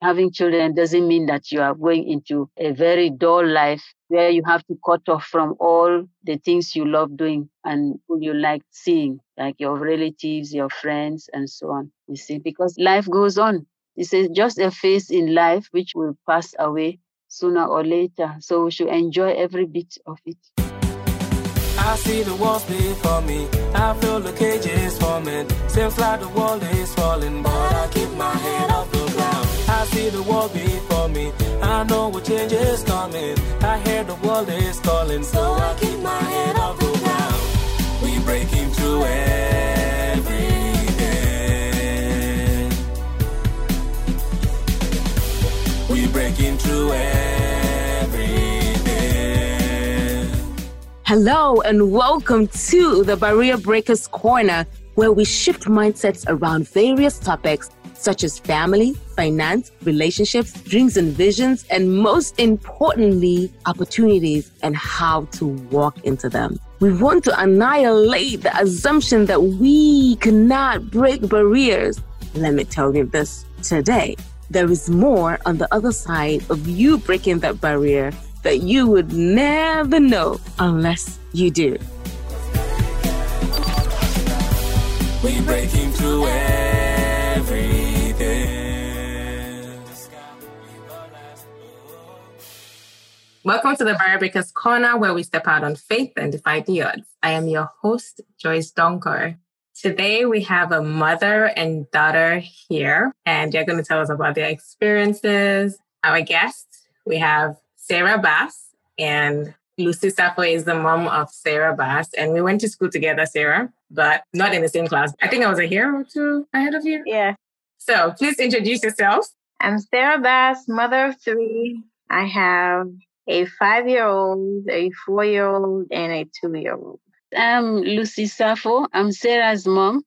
having children doesn't mean that you are going into a very dull life where you have to cut off from all the things you love doing and who you like seeing, like your relatives, your friends, and so on. You see, because life goes on. It's just a phase in life which will pass away sooner or later. So we should enjoy every bit of it. I see the walls before me. I feel the cages forming. Seems like the world is falling, but I keep my head. I see the wall before me. I know what change is coming. I hear the world is calling, so I keep my head off the ground. We breaking through every day. We breaking through every day. Hello, and welcome to the Barrier Breakers Corner, where we shift mindsets around various topics such as family, finance, relationships, dreams and visions, and most importantly, opportunities and how to walk into them. We want to annihilate the assumption that we cannot break barriers. Let me tell you this today. There is more on the other side of you breaking that barrier that you would never know unless you do. We breaking through every Welcome to the Barrier Breakers Corner, where we step out on faith and defy the odds. I am your host, Joyce Donker. Today, we have a mother and daughter here, and they're going to tell us about their experiences. Our guests, we have Sarah Bass, and Lucy Sappho is the mom of Sarah Bass. And we went to school together, Sarah, but not in the same class. I think I was a year or two ahead of you. Yeah. So please introduce yourself. I'm Sarah Bass, mother of three. I have a five year old, a four year old, and a two year old. I'm Lucy Sappho. I'm Sarah's mom,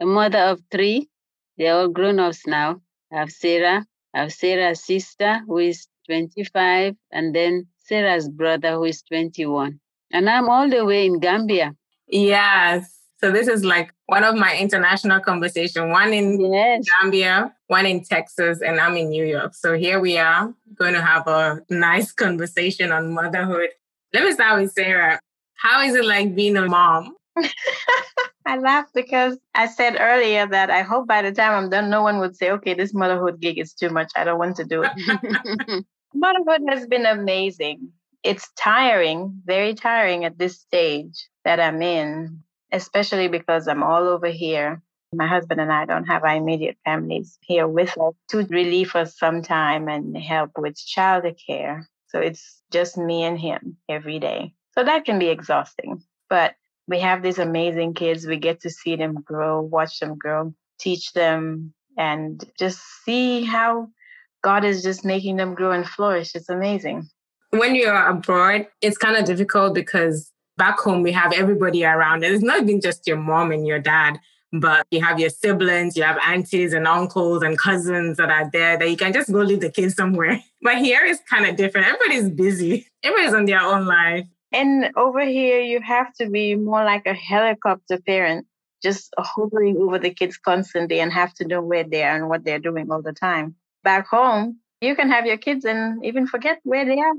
a mother of three. They're all grown ups now. I have Sarah. I have Sarah's sister, who is 25, and then Sarah's brother, who is 21. And I'm all the way in Gambia. Yes. So this is like one of my international conversation, one in Yes. Gambia, one in Texas, and I'm in New York. So here we are going to have a nice conversation on motherhood. Let me start with Sarah. How is it like being a mom? I laugh because I said earlier that I hope by the time I'm done, no one would say, okay, this motherhood gig is too much. I don't want to do it. motherhood has been amazing. It's tiring, very tiring at this stage that I'm in, especially because I'm all over here. My husband and I don't have our immediate families here with us to relieve us sometime and help with childcare. So it's just me and him every day. So that can be exhausting. But we have these amazing kids. We get to see them grow, watch them grow, teach them, and just see how God is just making them grow and flourish. It's amazing. When you're abroad, it's kind of difficult because back home we have everybody around. And it's not even just your mom and your dad, but you have your siblings, you have aunties and uncles and cousins that are there that you can just go leave the kids somewhere. But here it's kind of different. Everybody's busy. Everybody's on their own life. And over here, you have to be more like a helicopter parent, just hovering over the kids constantly and have to know where they are and what they're doing all the time. Back home, you can have your kids and even forget where they are.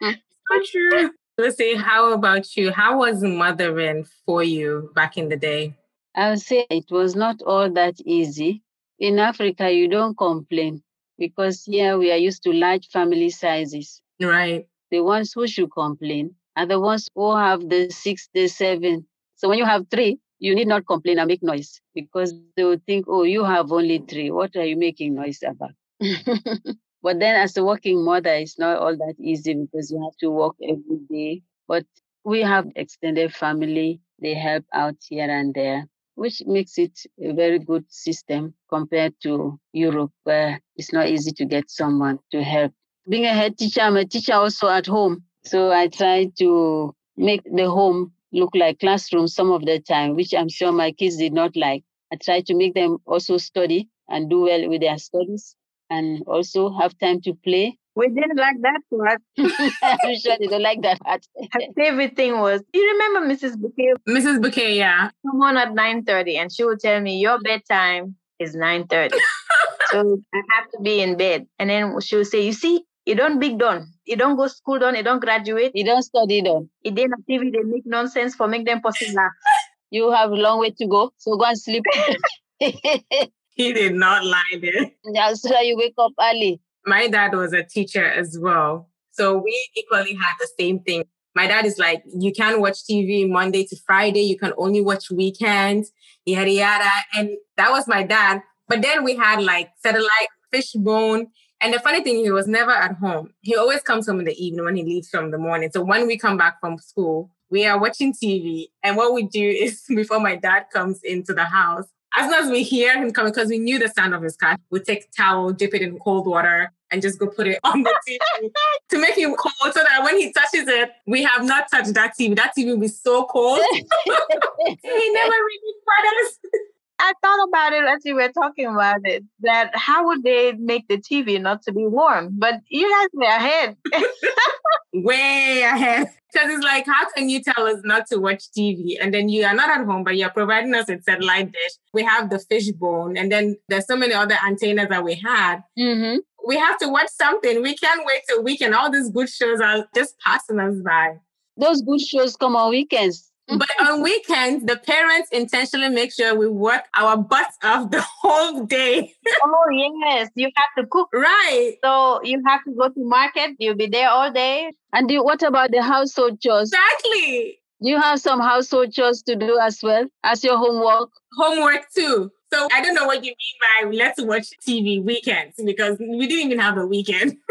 So true. Lucy, how about you? How was mothering for you back in the day? I would say it was not all that easy. In Africa, you don't complain because here we are used to large family sizes. Right. The ones who should complain are the ones who have the six, the seven. So when you have three, you need not complain and make noise because they will think, oh, you have only three. What are you making noise about? but then as a working mother, it's not all that easy because you have to work every day. But we have extended family. They help out here and there, which makes it a very good system compared to Europe, where it's not easy to get someone to help. Being a head teacher, I'm a teacher also at home. So I try to make the home look like classroom some of the time, which I'm sure my kids did not like. I try to make them also study and do well with their studies and also have time to play. We didn't like that part. I'm sure they don't like that part. Her favorite thing was, you remember Mrs. Bouquet Mrs. Bouquet, yeah. come on at 9.30 and she would tell me, your bedtime is 9.30. So I have to be in bed. And then she will say, You see, you don't big done. You don't go school done. You don't graduate. You don't study done. You didn't TV, they make nonsense for make them possible. You have a long way to go. So go and sleep. He did not lie there. Yeah, so that you wake up early. My dad was a teacher as well. So we equally had the same thing. My dad is like, you can't watch TV Monday to Friday. You can only watch weekends, yada, yada. And that was my dad. But then we had like satellite, fishbone. And the funny thing, he was never at home. He always comes home in the evening when he leaves from the morning. So when we come back from school, we are watching TV. And what we do is before my dad comes into the house, as soon as we hear him coming, because we knew the sound of his car, we take towel, dip it in cold water, and just go put it on the TV to make him cold so that when he touches it, we have not touched that TV. That TV will be so cold. he never really us. I thought about it as you were talking about it, that how would they make the TV not to be warm? But you guys were ahead. Way ahead. Because it's like, how can you tell us not to watch TV? And then you are not at home, but you're providing us with satellite dish. We have the fishbone, and then there's so many other antennas that we had. Mm-hmm. We have to watch something. We can't wait till weekend. All these good shows are just passing us by. Those good shows come on weekends. But on weekends, the parents intentionally make sure we work our butts off the whole day. oh yes, you have to cook. right. So you have to go to market. You'll be there all day. And what about the household chores? Exactly. You have some household chores to do as well as your homework? Homework too. So I don't know what you mean by let's watch TV weekends because we didn't even have a weekend.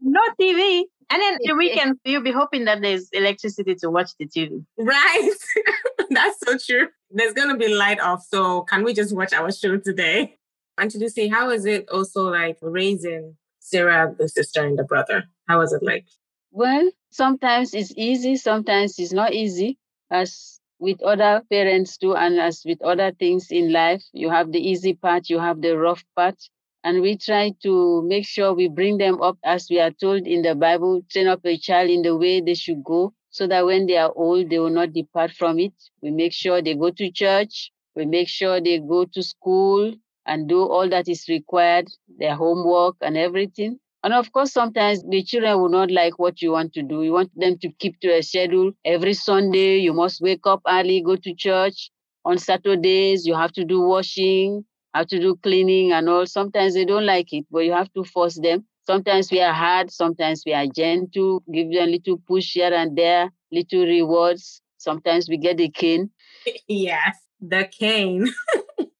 No TV. And then the weekend, you'll be hoping that there's electricity to watch the TV. right. That's so true. There's going to be light off. So can we just watch our show today? And to see how is it also like raising Sarah, the sister and the brother? How was it like? Well, sometimes it's easy, sometimes it's not easy. As with other parents too, and as with other things in life, you have the easy part, you have the rough part. And we try to make sure we bring them up as we are told in the Bible, train up a child in the way they should go, so that when they are old, they will not depart from it. We make sure they go to church, we make sure they go to school and do all that is required, their homework and everything. And of course, sometimes the children will not like what you want to do. You want them to keep to a schedule. Every Sunday, you must wake up early, go to church. On Saturdays, you have to do washing, have to do cleaning and all. Sometimes they don't like it, but you have to force them. Sometimes we are hard, sometimes we are gentle, give them a little push here and there, little rewards. Sometimes we get the cane. yes, the cane.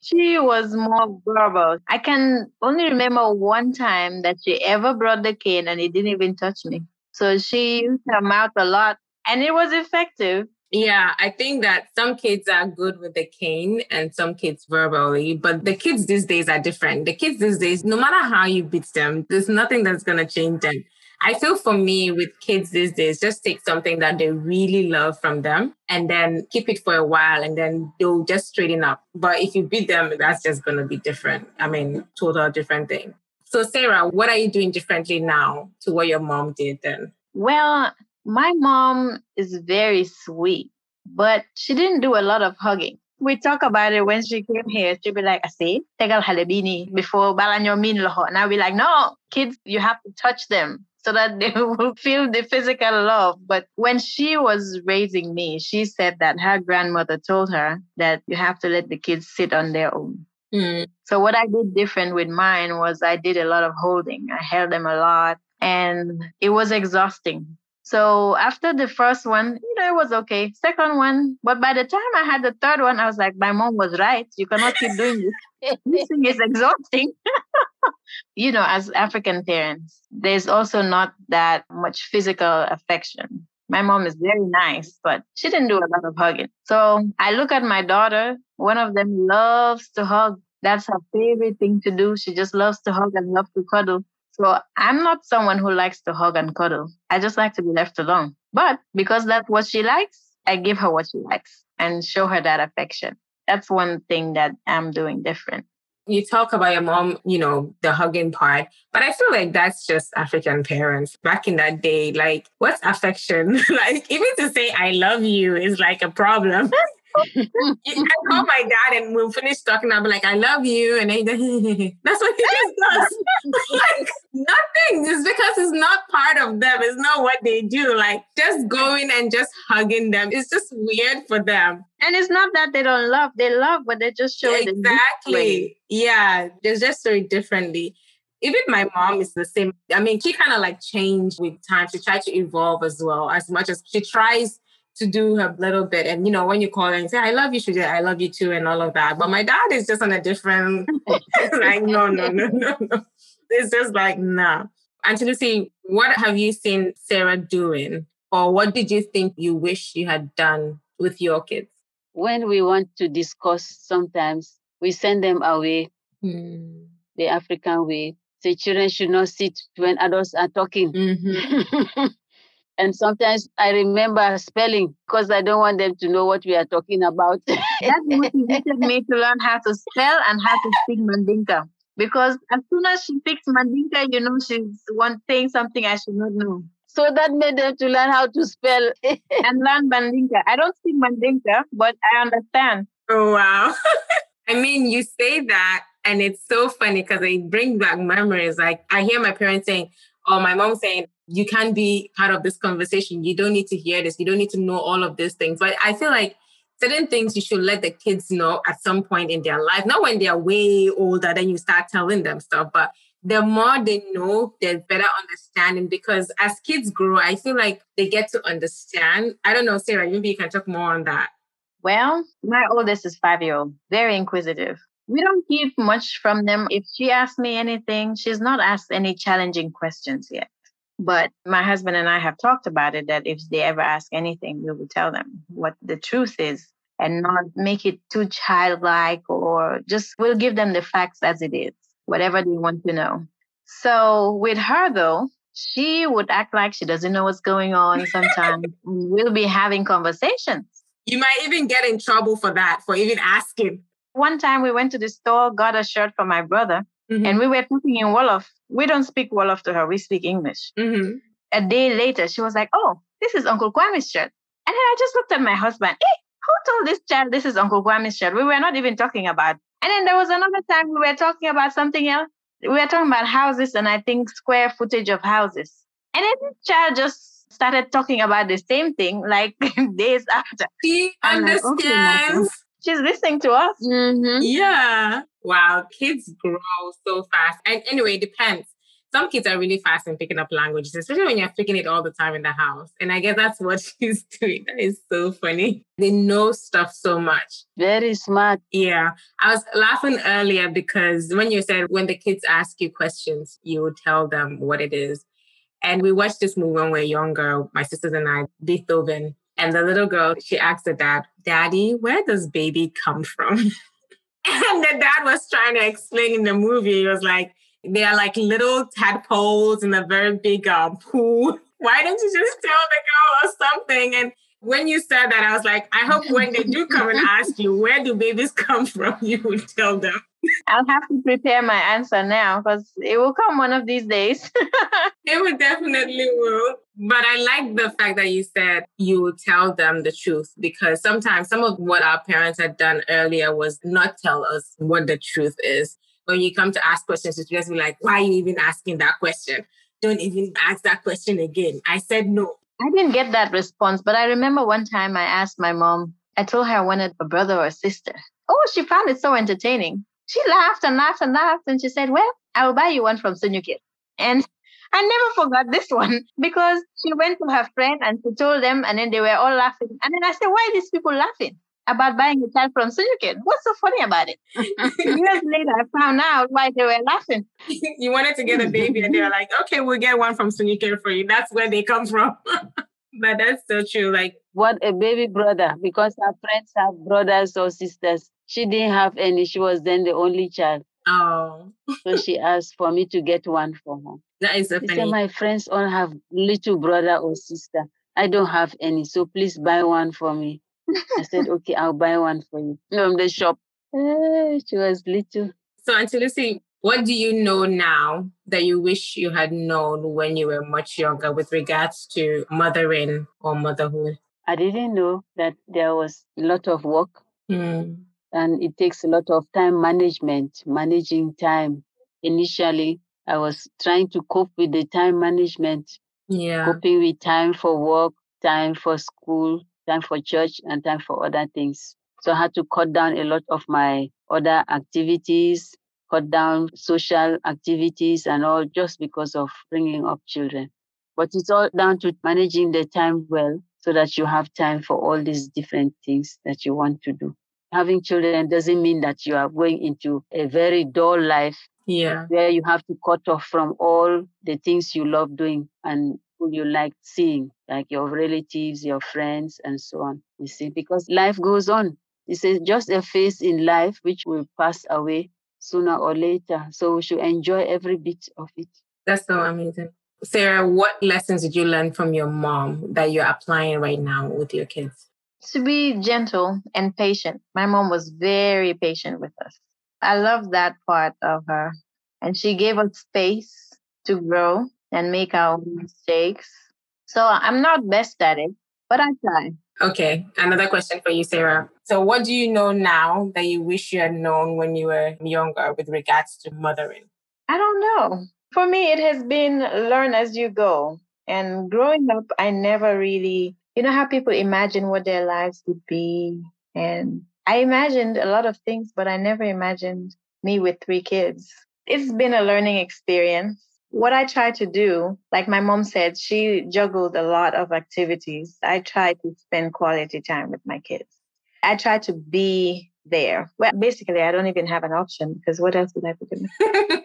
She was more verbal. I can only remember one time that she ever brought the cane and it didn't even touch me. So she used her mouth a lot and it was effective. Yeah, I think that some kids are good with the cane and some kids verbally, but the kids these days are different. The kids these days, no matter how you beat them, there's nothing that's going to change them. I feel for me with kids these days, just take something that they really love from them and then keep it for a while and then they'll just straighten up. But if you beat them, that's just going to be different. I mean, total different thing. So, Sarah, what are you doing differently now to what your mom did then? Well, my mom is very sweet, but she didn't do a lot of hugging. We talk about it when she came here. She'd be like, I say, tegal halebini before balanyo min loho. And I'll be like, no, kids, you have to touch them so that they will feel the physical love. But when she was raising me, she said that her grandmother told her that you have to let the kids sit on their own. Mm. So what I did different with mine was I did a lot of holding. I held them a lot and it was exhausting. So after the first one, you know, it was okay. Second one, but by the time I had the third one, I was like, my mom was right. You cannot keep doing this. this thing is exhausting. you know, as African parents, there's also not that much physical affection. My mom is very nice, but she didn't do a lot of hugging. So I look at my daughter. One of them loves to hug. That's her favorite thing to do. She just loves to hug and love to cuddle. So I'm not someone who likes to hug and cuddle. I just like to be left alone. But because that's what she likes, I give her what she likes and show her that affection. That's one thing that I'm doing different you talk about your mom, you know, the hugging part, but I feel like that's just African parents. Back in that day, like, what's affection? like, even to say I love you is like a problem. I call my dad and we'll finish talking. I'll be like, I love you. And then that's what he just does. like nothing. It's because it's not part of them. It's not what they do. Like just going and just hugging them. It's just weird for them. And it's not that they don't love. They love, but they just show it exactly. Yeah. they're just show it differently even my mom is the same. I mean, she kind of like changed with time. She tried to evolve as well, as much as she tries to do her little bit. And you know, when you call and say, I love you, she I love you too, and all of that. But my dad is just on a different like, no, no, no, no, no. It's just like, nah. And to Lucy, what have you seen Sarah doing? Or what did you think you wish you had done with your kids? When we want to discuss, sometimes we send them away hmm. the African way. Say children should not sit when adults are talking. Mm-hmm. And sometimes I remember spelling because I don't want them to know what we are talking about. that motivated me to learn how to spell and how to speak Mandinka. Because as soon as she speaks Mandinka, you know she's one saying something I should not know. So that made them to learn how to spell and learn Mandinka. I don't speak Mandinka, but I understand. Oh wow. I mean, you say that and it's so funny because it brings back memories. Like I hear my parents saying, or my mom saying, you can be part of this conversation. You don't need to hear this. You don't need to know all of these things. But I feel like certain things you should let the kids know at some point in their life. Not when they're way older, then you start telling them stuff, but the more they know, there's better understanding because as kids grow, I feel like they get to understand. I don't know, Sarah, maybe you can talk more on that. Well, my oldest is five year old, very inquisitive. We don't keep much from them. If she asks me anything, she's not asked any challenging questions yet. But my husband and I have talked about it that if they ever ask anything, we will tell them what the truth is and not make it too childlike or just we'll give them the facts as it is, whatever they want to know. So with her though, she would act like she doesn't know what's going on sometimes. we'll be having conversations. You might even get in trouble for that, for even asking. One time we went to the store, got a shirt for my brother, Mm-hmm. And we were talking in Wolof. We don't speak Wolof to her, we speak English. Mm-hmm. A day later, she was like, Oh, this is Uncle Kwame's shirt. And then I just looked at my husband. Hey, who told this child this is Uncle Kwame's shirt? We were not even talking about. And then there was another time we were talking about something else. We were talking about houses and I think square footage of houses. And then this child just started talking about the same thing like days after. She I'm understands. Like, okay, She's listening to us. Mm-hmm. Yeah. Wow. Kids grow so fast. And anyway, it depends. Some kids are really fast in picking up languages, especially when you're picking it all the time in the house. And I guess that's what she's doing. That is so funny. They know stuff so much. Very smart. Yeah. I was laughing earlier because when you said when the kids ask you questions, you would tell them what it is. And we watched this movie when we were younger, my sisters and I, Beethoven. And the little girl, she asked the dad, Daddy, where does baby come from? and the dad was trying to explain in the movie, he was like, they are like little tadpoles in a very big um, pool. Why don't you just tell the girl or something? And when you said that, I was like, I hope when they do come and ask you, where do babies come from, you will tell them. I'll have to prepare my answer now because it will come one of these days. it will definitely will. But I like the fact that you said you will tell them the truth because sometimes some of what our parents had done earlier was not tell us what the truth is. When you come to ask questions, it's just be like, why are you even asking that question? Don't even ask that question again. I said no. I didn't get that response, but I remember one time I asked my mom, I told her I wanted a brother or a sister. Oh, she found it so entertaining. She laughed and laughed and laughed, and she said, Well, I will buy you one from Sunyukit. And I never forgot this one because she went to her friend and she told them, and then they were all laughing. And then I said, Why are these people laughing? About buying a child from Sunyukit. What's so funny about it? Years later, I found out why they were laughing. you wanted to get a baby, and they were like, okay, we'll get one from Sunyukit for you. That's where they come from. but that's so true. Like, what a baby brother, because our friends have brothers or sisters. She didn't have any. She was then the only child. Oh. so she asked for me to get one for her. That is so funny. Said, my friends all have little brother or sister. I don't have any, so please buy one for me. I said, okay, I'll buy one for you from the shop. Eh, she was little. So, Auntie Lucy, what do you know now that you wish you had known when you were much younger with regards to mothering or motherhood? I didn't know that there was a lot of work Mm. and it takes a lot of time management, managing time. Initially, I was trying to cope with the time management, Yeah. coping with time for work, time for school, time for church, and time for other things. So I had to cut down a lot of my other activities, cut down social activities and all just because of bringing up children. But it's all down to managing the time well so that you have time for all these different things that you want to do. Having children doesn't mean that you are going into a very dull life Yeah. where you have to cut off from all the things you love doing and who you like seeing, like your relatives, your friends, and so on. You see, because life goes on. It's a, just a phase in life which will pass away sooner or later. So we should enjoy every bit of it. That's so amazing. Sarah, what lessons did you learn from your mom that you're applying right now with your kids? To be gentle and patient. My mom was very patient with us. I love that part of her. And she gave us space to grow and make our own mistakes. So I'm not best at it, but I try. Okay, another question for you, Sarah. So, what do you know now that you wish you had known when you were younger with regards to mothering? I don't know. For me, it has been learn as you go. And growing up, I never really, you know, how people imagine what their lives would be. And I imagined a lot of things, but I never imagined me with three kids. It's been a learning experience. What I try to do, like my mom said, she juggled a lot of activities. I try to spend quality time with my kids. I try to be there. Well, basically, I don't even have an option because what else would I in?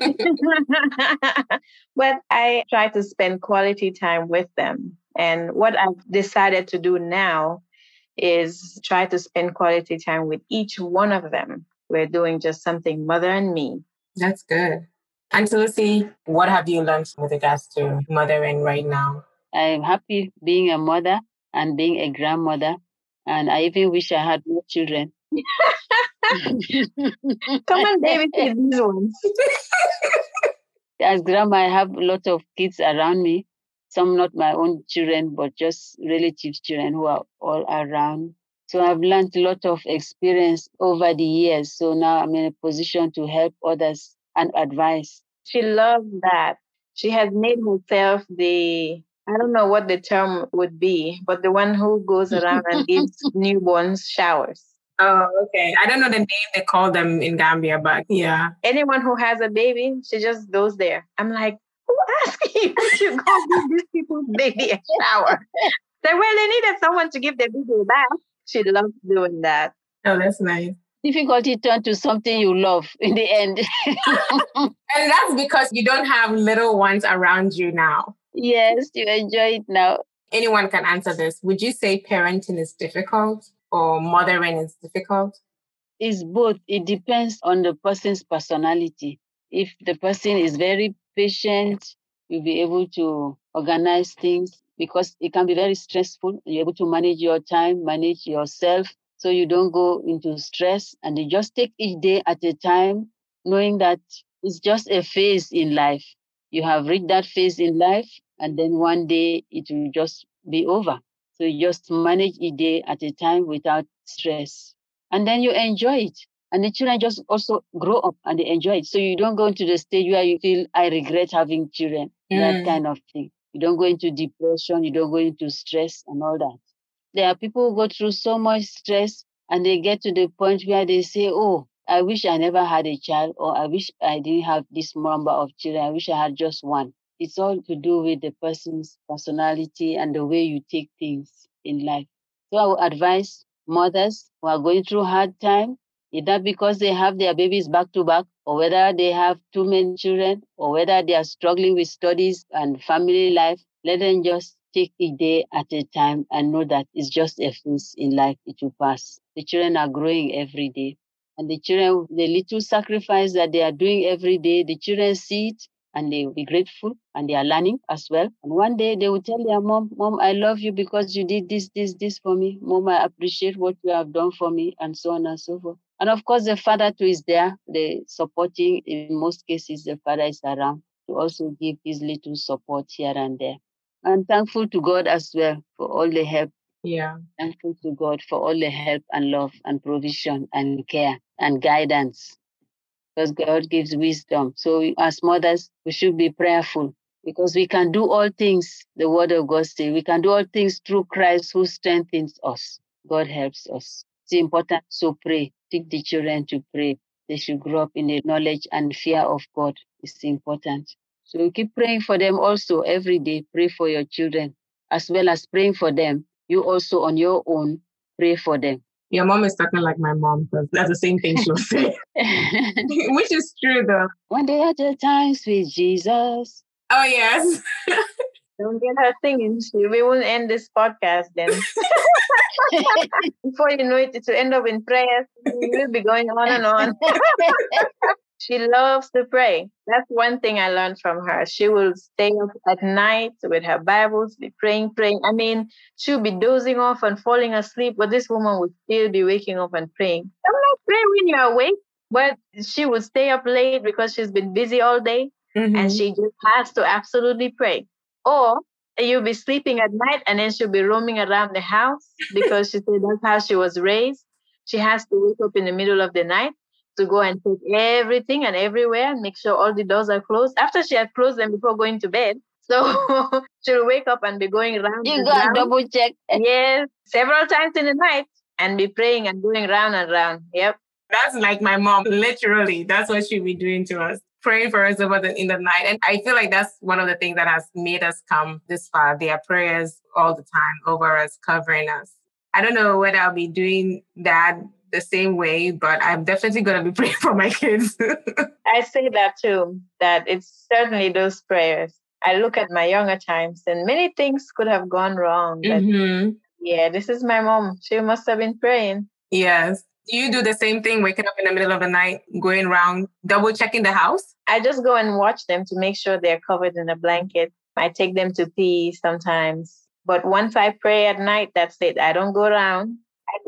but I try to spend quality time with them. And what I've decided to do now is try to spend quality time with each one of them. We're doing just something, mother and me. That's good. Auntie Lucy, what have you learned with regards to mothering right now? I'm happy being a mother and being a grandmother. And I even wish I had more children. Come on, baby, these ones. As grandma, I have a lot of kids around me. Some not my own children, but just relatives' children who are all around. So I've learned a lot of experience over the years. So now I'm in a position to help others and advice. She loves that. She has made herself the I don't know what the term would be, but the one who goes around and gives newborns showers. Oh, okay. I don't know the name they call them in Gambia, but yeah. Anyone who has a baby, she just goes there. I'm like, who asked you to go give these people's baby a shower? They well, they needed someone to give their baby a bath. She loves doing that. Oh, that's nice. Difficulty turned to something you love in the end. And that's because you don't have little ones around you now. yes, you enjoy it now. Anyone can answer this. Would you say parenting is difficult or mothering is difficult? It's both. It depends on the person's personality. If the person is very patient, you'll be able to organize things because it can be very stressful. You're able to manage your time, manage yourself, so you don't go into stress and you just take each day at a time, knowing that it's just a phase in life. You have reached that phase in life, and then one day it will just be over. So you just manage each day at a time without stress. And then you enjoy it. And the children just also grow up and they enjoy it. So you don't go into the stage where you feel, I regret having children, that Mm. kind of thing. You don't go into depression, you don't go into stress and all that. There are people who go through so much stress and they get to the point where they say, Oh, I wish I never had a child, or I wish I didn't have this number of children. I wish I had just one. It's all to do with the person's personality and the way you take things in life. So I would advise mothers who are going through hard time, either because they have their babies back to back, or whether they have too many children, or whether they are struggling with studies and family life, let them just take a day at a time and know that it's just a phase in life, it will pass. The children are growing every day. And the children, the little sacrifice that they are doing every day, the children see it and they will be grateful and they are learning as well. And one day they will tell their mom, Mom, I love you because you did this, this, this for me. Mom, I appreciate what you have done for me, and so on and so forth. And of course, the father too is there, the supporting. In most cases, the father is around to also give his little support here and there. And thankful to God as well for all the help Yeah. Thankful to God for all the help and love and provision and care and guidance. Because God gives wisdom. So as mothers, we should be prayerful because we can do all things, the word of God says, we can do all things through Christ who strengthens us. God helps us. It's important to pray. Teach the children to pray. They should grow up in the knowledge and fear of God. It's important. So keep praying for them also every day. Pray for your children as well as praying for them. You also on your own pray for them. Your mom is talking like my mom because that's the same thing she'll say, which is true though. One day at a time with Jesus. Oh, yes. Don't get her singing. We will end this podcast then. Before you know it, it will end up in prayers. We will be going on and on. She loves to pray. That's one thing I learned from her. She will stay up at night with her Bibles, be praying, praying. I mean, she'll be dozing off and falling asleep, but this woman would still be waking up and praying. I'm like, pray when you're awake. But she would stay up late because she's been busy all day Mhm. and she just has to absolutely pray. Or you'll be sleeping at night and then she'll be roaming around the house because she said that's how she was raised. She has to wake up in the middle of the night to go and check everything and everywhere and make sure all the doors are closed after she had closed them before going to bed. So she'll wake up and be going around. You and got round. double check. Yes, several times in the night and be praying and going round and round. Yep. That's like my mom, literally. That's what she'll be doing to us, praying for us over the in the night. And I feel like that's one of the things that has made us come this far. Their prayers all the time over us, covering us. I don't know whether I'll be doing that the same way, but I'm definitely gonna be praying for my kids. I say that too, that it's certainly those prayers. I look at my younger times and many things could have gone wrong. But Mhm. yeah, this is my mom. She must have been praying. Yes. Do you do the same thing, waking up in the middle of the night, going around, double checking the house? I just go and watch them to make sure they're covered in a blanket. I take them to pee sometimes. But once I pray at night, that's it. I don't go around.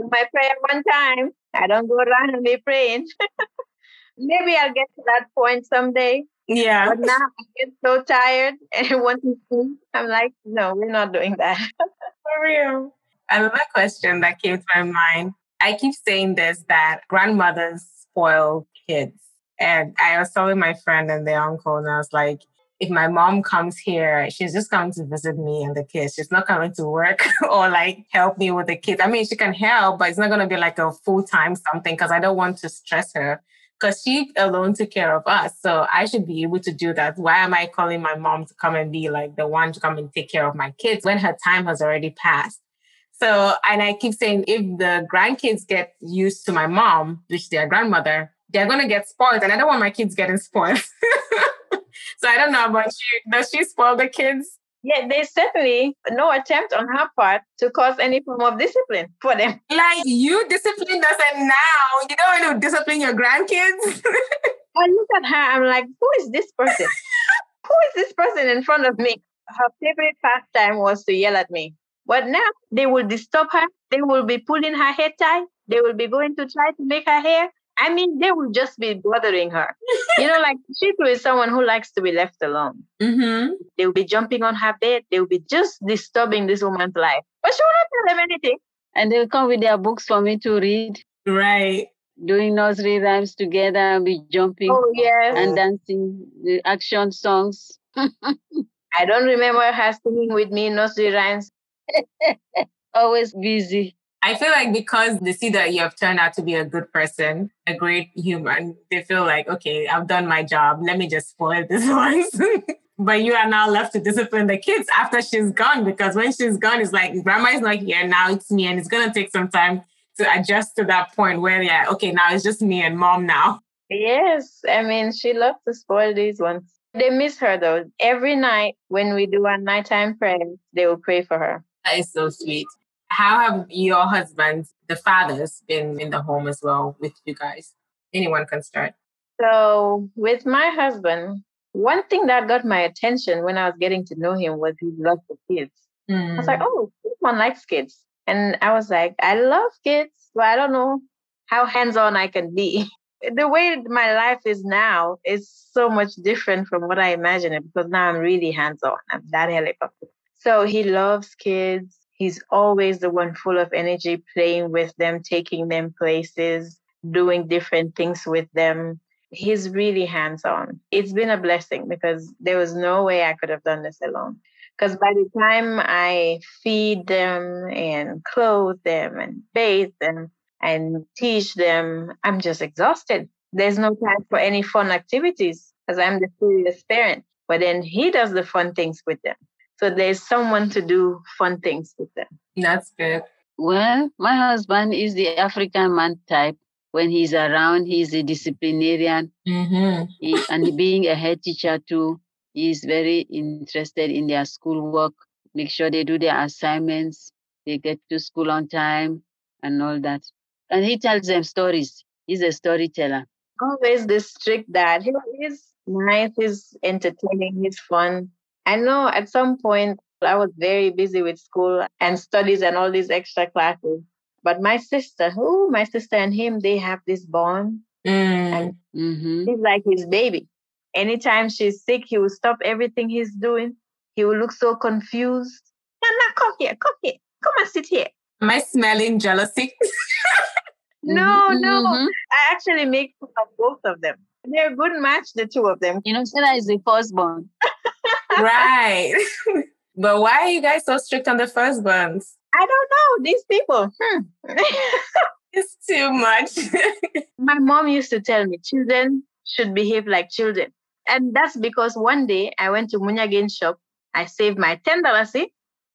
Do my prayer one time. I don't go around and be praying. Maybe I'll get to that point someday. Yeah. But now I get so tired and I want to sleep. I'm like, no, we're not doing that. For real. Another question that came to my mind. I keep saying this that grandmothers spoil kids. And I was telling my friend and their uncle, and I was like, if my mom comes here, she's just coming to visit me and the kids. She's not coming to work or like help me with the kids. I mean, she can help, but it's not going to be like a full time something because I don't want to stress her because she alone took care of us. So I should be able to do that. Why am I calling my mom to come and be like the one to come and take care of my kids when her time has already passed? So, and I keep saying if the grandkids get used to my mom, which their grandmother, they're going to get spoiled. And I don't want my kids getting spoiled. so I don't know about you. Does she spoil the kids? Yeah, there's certainly no attempt on her part to cause any form of discipline for them. Like you disciplined us and now you don't want to discipline your grandkids? I look at her, I'm like, who is this person? who is this person in front of me? Her favorite pastime was to yell at me. But now they will disturb her. They will be pulling her hair tie. They will be going to try to make her hair. I mean, they will just be bothering her. you know, like she is someone who likes to be left alone. mm-hmm. They will be jumping on her bed. They will be just disturbing this woman's life. But she will not tell them anything. And they'll come with their books for me to read, Right. doing nursery rhymes together and be jumping Oh, yes. and dancing the action songs. I don't remember her singing with me nursery rhymes. Always busy. I feel like because they see that you have turned out to be a good person, a great human, they feel like, okay, I've done my job. Let me just spoil this one. but you are now left to discipline the kids after she's gone because when she's gone, it's like grandma is not here. Now it's me. And it's going to take some time to adjust to that point where, yeah, okay, now it's just me and mom now. Yes, I mean, she loves to spoil these ones. They miss her though. Every night when we do our nighttime prayers, they will pray for her. That is so sweet. How have your husbands, the fathers, been in the home as well with you guys? Anyone can start. So, with my husband, one thing that got my attention when I was getting to know him was he love for kids. I was like, hmm. oh, this one likes kids. And I was like, I love kids, but I don't know how hands on I can be. the way my life is now is so much different from what I imagined it because now I'm really hands on. I'm that helicopter. So he loves kids. He's always the one full of energy, playing with them, taking them places, doing different things with them. He's really hands on. It's been a blessing because there was no way I could have done this alone. Because by the time I feed them and clothe them and bathe them and teach them, I'm just exhausted. There's no time for any fun activities because I'm the serious parent. But then he does the fun things with them. So there's someone to do fun things with them. That's good. Well, my husband is the African man type. When he's around, he's a disciplinarian. Mm-hmm. He, and being a head teacher too, he's very interested in their schoolwork, make sure they do their assignments, they get to school on time, and all that. And he tells them stories. He's a storyteller. Always the strict dad. He is nice, he's entertaining, he's fun. I know at some point I was very busy with school and studies and all these extra classes. But my sister, who my sister and him, they have this bond. Mm. And hmm he's like his baby. Anytime she's sick, he will stop everything he's doing. He will look so confused. Nana, come here, come here, come and sit here. Am I smelling jealousy? No, no. Mhm. I actually make fun of both of them. They're a good match, the two of them. You know, Sarah is the firstborn. right. but why are you guys so strict on the first firstborns? I don't know, these people. Hmm. It's too much. My mom used to tell me children should behave like children. And that's because one day I went to Munyagen shop, I saved my ten dollars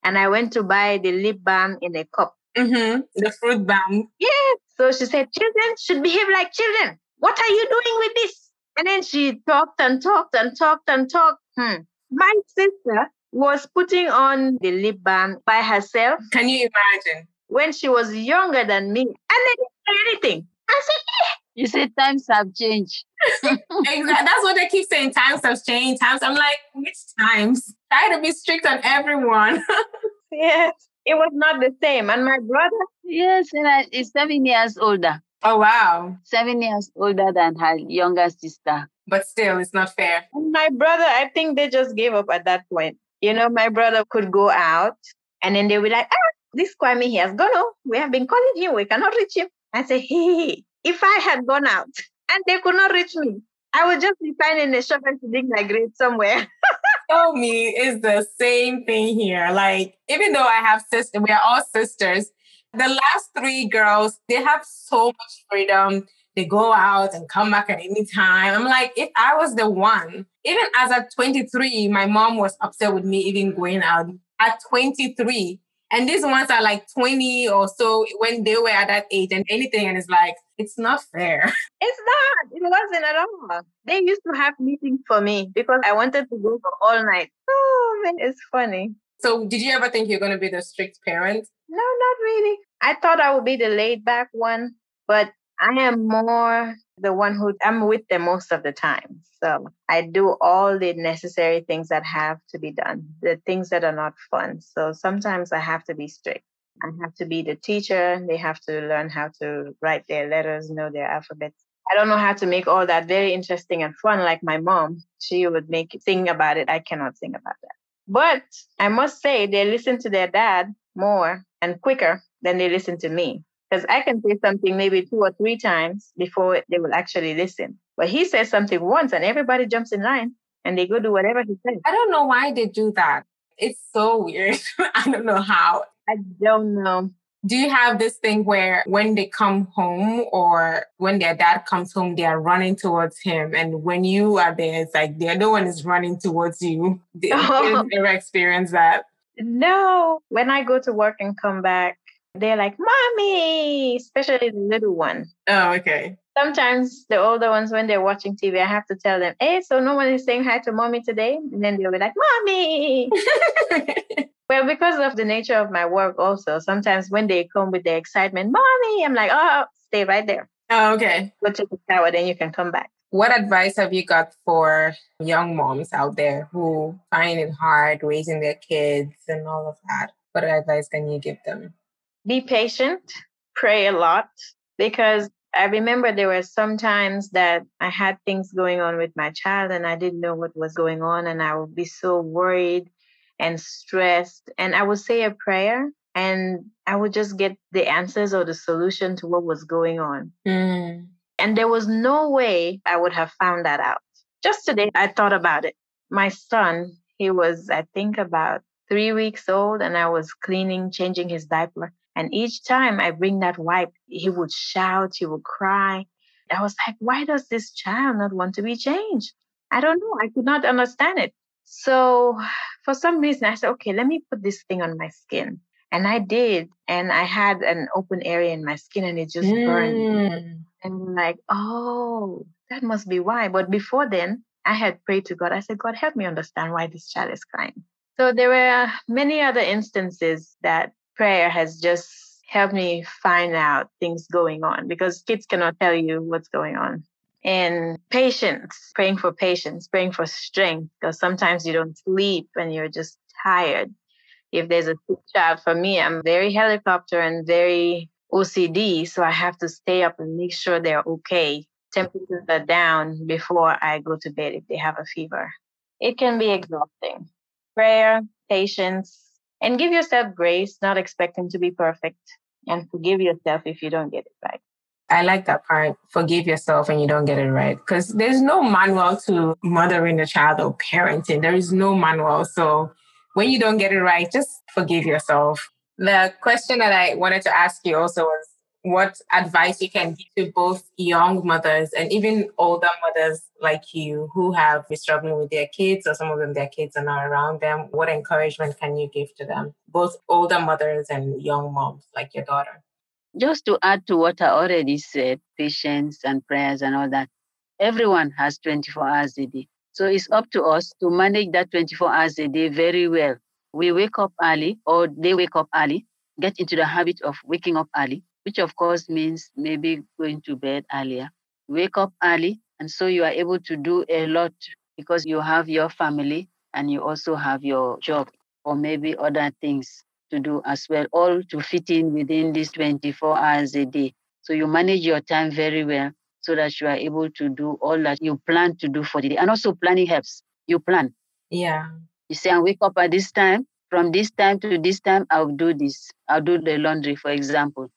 and I went to buy the lip balm in a cup. mm-hmm. The fruit balm. Yeah. So she said, children should behave like children. What are you doing with this? And then she talked and talked and talked and talked. Hmm. My sister was putting on the lip balm by herself Can you imagine? when she was younger than me. And they didn't say anything. I said, eh. You say times have changed. Exactly. That's what they keep saying. Times have changed. Times. I'm like, which times? Try to be strict on everyone. yes. It was not the same. And my brother, Yes, Sarah is seven years older. oh wow. Seven years older than her younger sister. But still, it's not fair. and my brother, I think they just gave up at that point. You know, my brother could go out and then they were like, ah, this Kwame, he has gone home. We have been calling him. We cannot reach him. I say, hey, if I had gone out and they could not reach me, I would just be finding a shop and dig my grave somewhere. Show me is the same thing here. Like, even though I have sisters, we are all sisters. The last three girls, they have so much freedom. They go out and come back at any time. I'm like, if I was the one, even as at 23, my mom was upset with me even going out at 23. And these ones are like 20 or so when they were at that age and anything. And it's like, it's not fair. It's not. It wasn't at all. They used to have meetings for me because I wanted to go for all night. Oh man, it's funny. So, did you ever think you're going to be the strict parent? No, not really. I thought I would be the laid back one, but I am more the one who I'm with them most of the time. So I do all the necessary things that have to be done, the things that are not fun. So sometimes I have to be strict. I have to be the teacher. They have to learn how to write their letters, know their alphabets. I don't know how to make all that very interesting and fun like my mom. She would make sing about it. I cannot sing about that. But I must say they listen to their dad more and quicker than they listen to me. Because I can say something maybe two or three times before they will actually listen. But he says something once and everybody jumps in line and they go do whatever he says. I don't know why they do that. It's so weird. I don't know how. I don't know. Do you have this thing where when they come home or when their dad comes home, they are running towards him? And when you are there, it's like the other one is running towards you. Did you ever experience that? No. When I go to work and come back, they're like, Mommy, especially the little one. Oh, okay. Sometimes the older ones, when they're watching TV, I have to tell them, Hey, so no one is saying hi to mommy today? And then they'll be like, Mommy. Well, because of the nature of my work, also, sometimes when they come with their excitement, Mommy, I'm like, Oh, stay right there. oh, okay. Go take a shower, then you can come back. What advice have you got for young moms out there who find it hard raising their kids and all of that? What advice can you give them? Be patient, pray a lot, because I remember there were some times that I had things going on with my child and I didn't know what was going on, and I would be so worried and stressed. And I would say a prayer and I would just get the answers or the solution to what was going on. Mm. And there was no way I would have found that out. Just today, I thought about it. My son, he was, I think, about three weeks old, and I was cleaning, changing his diaper. And each time I bring that wipe, he would shout, he would cry. I was like, why does this child not want to be changed? I don't know. I could not understand it. So for some reason, I said, okay, let me put this thing on my skin. And I did. And I had an open area in my skin and it just burned. Mm. And I'm like, oh, that must be why. But before then, I had prayed to God. I said, God, help me understand why this child is crying. So there were many other instances that prayer has just helped me find out things going on because kids cannot tell you what's going on. And patience, praying for patience, praying for strength, because sometimes you don't sleep and you're just tired. If there's a sick child, for me, I'm very helicopter and very OCD, so I have to stay up and make sure they're okay. Temperatures are down before I go to bed if they have a fever. It can be exhausting. Prayer, patience, and give yourself grace, not expecting to be perfect, and forgive yourself if you don't get it right. I like that part. Forgive yourself when you don't get it right. Because there's no manual to mothering a child or parenting. There is no manual. So when you don't get it right, just forgive yourself. The question that I wanted to ask you also was what advice you can give to both young mothers and even older mothers like you who have been struggling with their kids or some of them their kids are not around them what encouragement can you give to them both older mothers and young moms like your daughter Just to add to what I already said, patience and prayers and all that, everyone has 24 hours a day. So it's up to us to manage that 24 hours a day very well. We wake up early, or they wake up early, get into the habit of waking up early, which of course means maybe going to bed earlier. Wake up early, and so you are able to do a lot because you have your family and you also have your job or maybe other things to do as well, all to fit in within these 24 hours a day. So you manage your time very well so that you are able to do all that you plan to do for the day. And also planning helps. You plan. yeah You say, I wake up at this time. From this time to this time, I'll do this. I'll do the laundry, for example.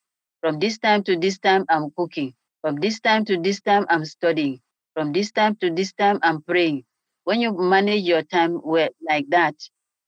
From this time to this time, I'm cooking. From this time to this time, I'm studying. From this time to this time, I'm praying. When you manage your time well, like that,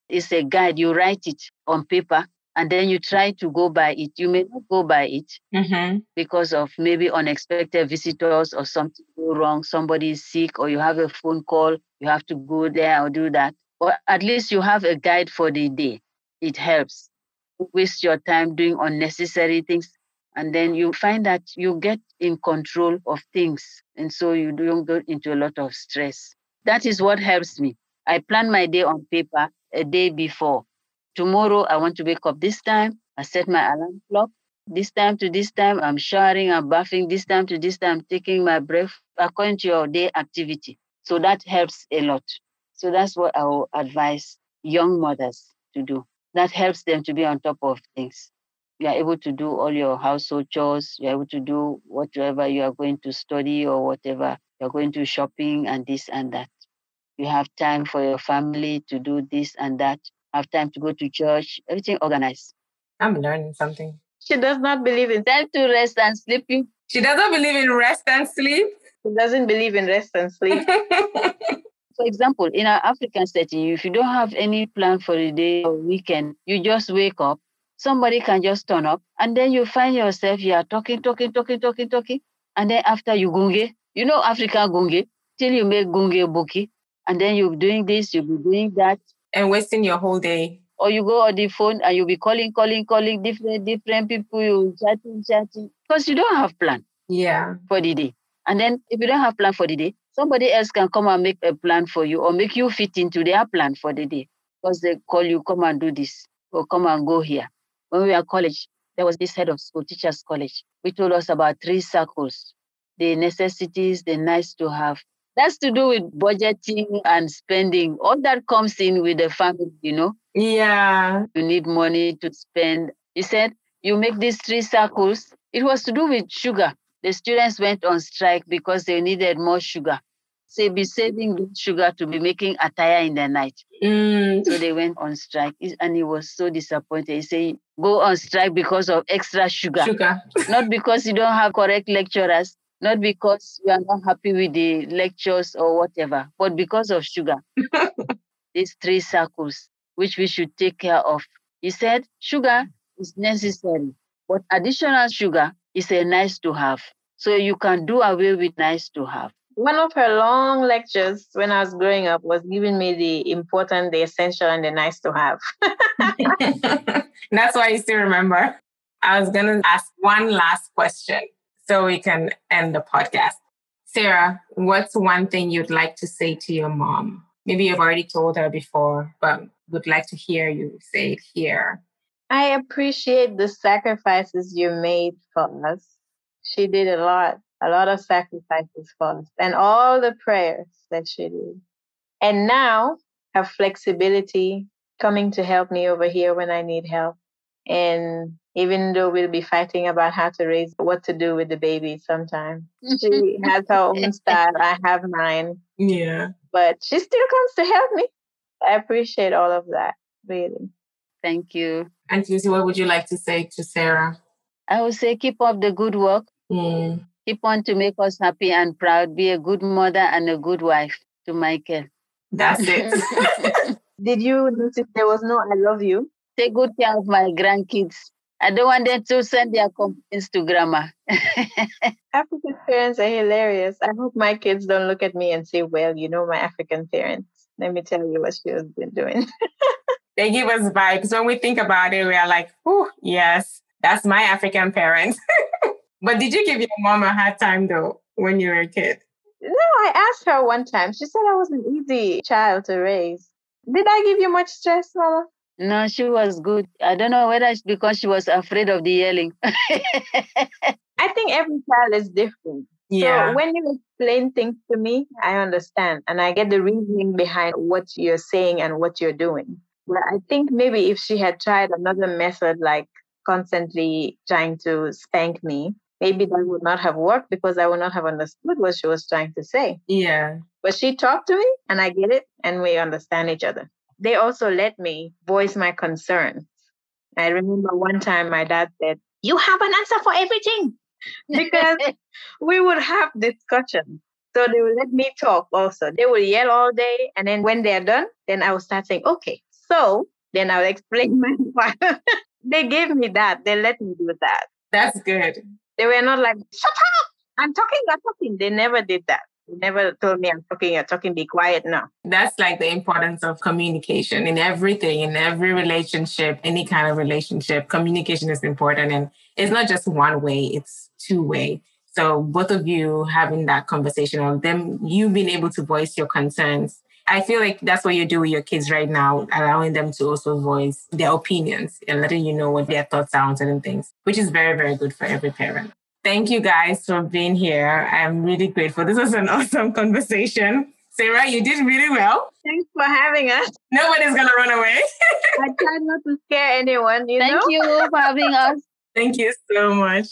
it's a guide. You write it on paper and then you try to go by it. You may not go by it mm-hmm. because of maybe unexpected visitors or something go wrong, somebody is sick, or you have a phone call, you have to go there or do that. But at least you have a guide for the day. It helps. Don't Waste your time doing unnecessary things. And then you find that you get in control of things. And so you don't go into a lot of stress. That is what helps me. I plan my day on paper a day before. Tomorrow, I want to wake up this time. I set my alarm clock this time to this time, I'm showering, I'm bathing, this time to this time, taking my breath according to your day activity. So that helps a lot. So that's what I will advise young mothers to do. That helps them to be on top of things. You are able to do all your household chores, you're able to do whatever you are going to study or whatever, you're going to shopping and this and that. You have time for your family to do this and that, have time to go to church, everything organized. i'm learning something She does not believe in Time to rest and sleeping. she doesn't believe in rest and sleep she doesn't believe in rest and sleep. For example, in our African setting, if you don't have any plan for the day or weekend, you just wake up, somebody can just turn up, and then you find yourself, you are talking, talking, talking, talking, talking. And then after you gunge, you know African gunge, till you make gunge buki, and then you're doing this, you'll be doing that, and wasting your whole day or you go on the phone and you'll be calling, calling, calling different, different people, you chatting, chatting, because you don't have plan yeah for the day. And then if you don't have plan for the day, somebody else can come and make a plan for you or make you fit into their plan for the day. Because they call you, come and do this or come and go here. When we were college, there was this head of school, teachers college. We told us about three circles, the necessities, the nice to have. That's to do with budgeting and spending. All that comes in with the family, you know. yeah You need money to spend. He said, you make these three circles. It was to do with sugar. The students went on strike because they needed more sugar. Say be saving sugar to be making attire in the night. Mm. So they went on strike, and he was so disappointed. He said, "Go on strike because of extra sugar, Sugar. not because you don't have correct lecturers, not because you are not happy with the lectures or whatever, but because of sugar." These three circles, which we should take care of. He said, "Sugar is necessary, but additional sugar is a nice to have. So you can do away with nice to have." One of her long lectures when I was growing up was giving me the important, the essential, and the nice to have. That's why I still remember. I was going to ask one last question so we can end the podcast. Sarah, what's one thing you'd like to say to your mom? Maybe you've already told her before, but would like to hear you say it here. I appreciate the sacrifices you made for us. She did a lot, a lot of sacrifices for us, and all the prayers that she did. And now her flexibility coming to help me over here when I need help. And even though we'll be fighting about how to raise what to do with the baby sometime, she has her own style. I have mine, Yeah. but she still comes to help me. I appreciate all of that, really. Thank you. And Lucy, what would you like to say to Sarah? I would say keep up the good work. Mm. Keep on to make us happy and proud. Be a good mother and a good wife to Michael. That's it. Did you notice there was no I love you? Take good care of my grandkids. I don't want them to send their complaints to grandma. African parents are hilarious. I hope my kids don't look at me and say, well, you know my African parents. Let me tell you what she has been doing. they give us vibes. When we think about it, we are like, oh, yes, that's my African parents. But did you give your mom a hard time though when you were a kid? no, I asked her one time. She said I was an easy child to raise. Did I give you much stress, Mama? no, she was good. I don't know whether it's because she was afraid of the yelling. I think every child is different. Yeah. So when you explain things to me, I understand and I get the reasoning behind what you're saying and what you're doing. But I think maybe if she had tried another method, like constantly trying to spank me, maybe that would not have worked because I would not have understood what she was trying to say. yeah. But she talked to me and I get it and we understand each other. They also let me voice my concerns. I remember one time my dad said, You have an answer for everything. Because we would have discussions. So they would let me talk also. They would yell all day. And then when they're done, then I would start saying, Okay, so then I would explain my part. they gave me that. They let me do that. That's good. They were not like, Shut up! I'm talking, I'm talking. They never did that. They never told me I'm talking, you're talking, be quiet. No. That's like the importance of communication in everything, in every relationship, any kind of relationship. Communication is important. And it's not just one way, it's two way. So both of you having that conversation or them, you being able to voice your concerns. I feel like that's what you do with your kids right now, allowing them to also voice their opinions and letting you know what their thoughts are on certain things, which is very, very good for every parent. Thank you guys for being here. I'm really grateful. This was an awesome conversation. Sarah, you did really well. Thanks for having us. Nobody's gonna run away. I tried not to scare anyone, you Thank know? you for having us. Thank you so much.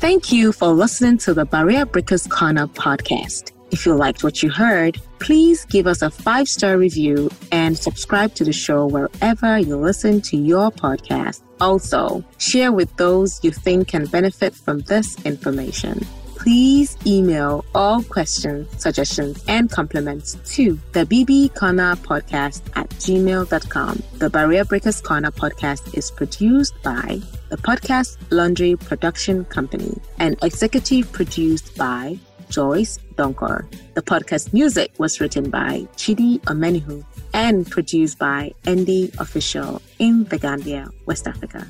Thank you for listening to the Barrier Breakers Corner podcast. If you liked what you heard, please give us a five star review and subscribe to the show wherever you listen to your podcast. Also, share with those you think can benefit from this information. Please email all questions, suggestions, and compliments to the BB Corner Podcast at gmail.com. The Barrier Breakers Corner podcast is produced by the Podcast Laundry Production Company and executive produced by Joyce Donkor. The podcast music was written by Chidi Omenihu and produced by Andy Official in the Gambia, West Africa.